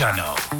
Espichano.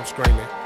I'm screaming.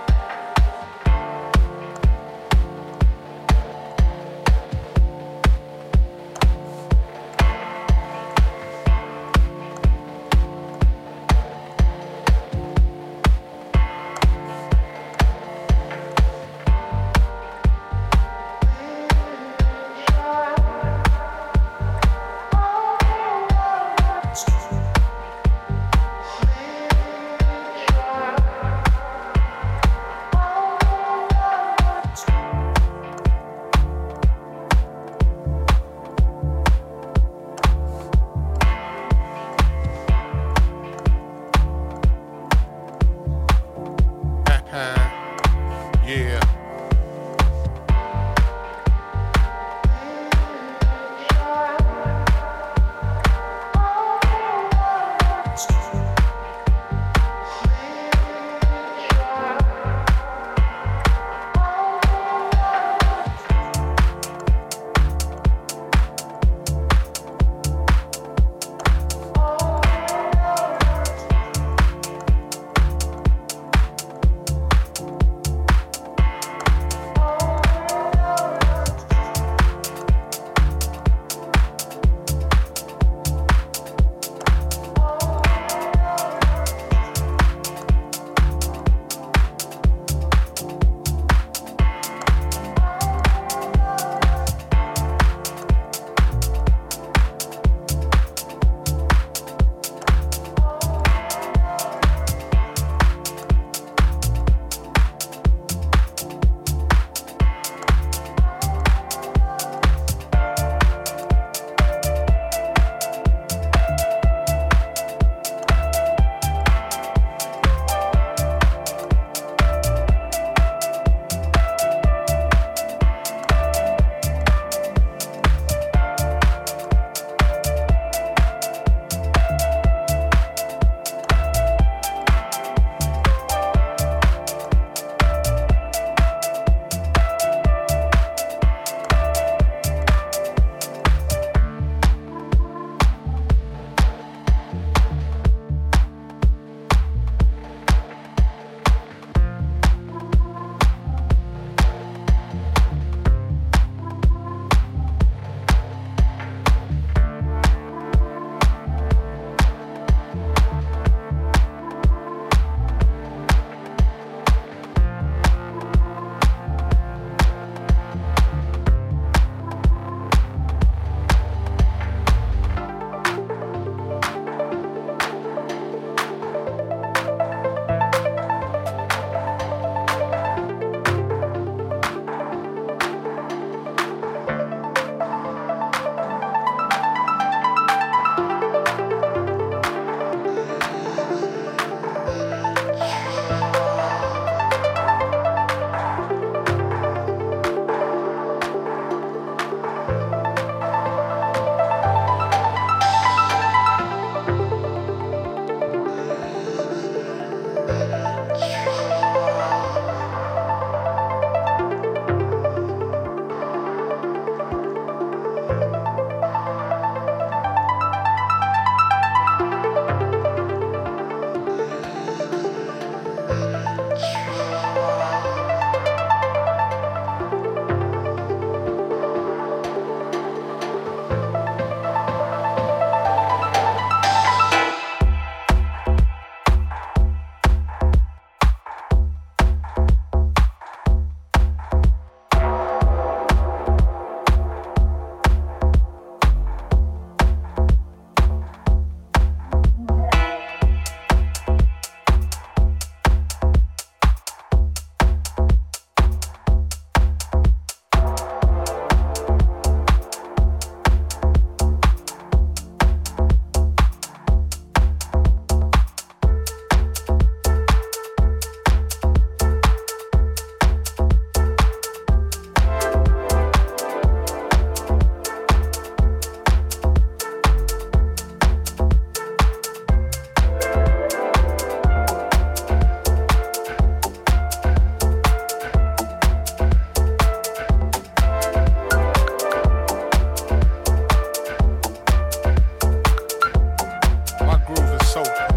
So.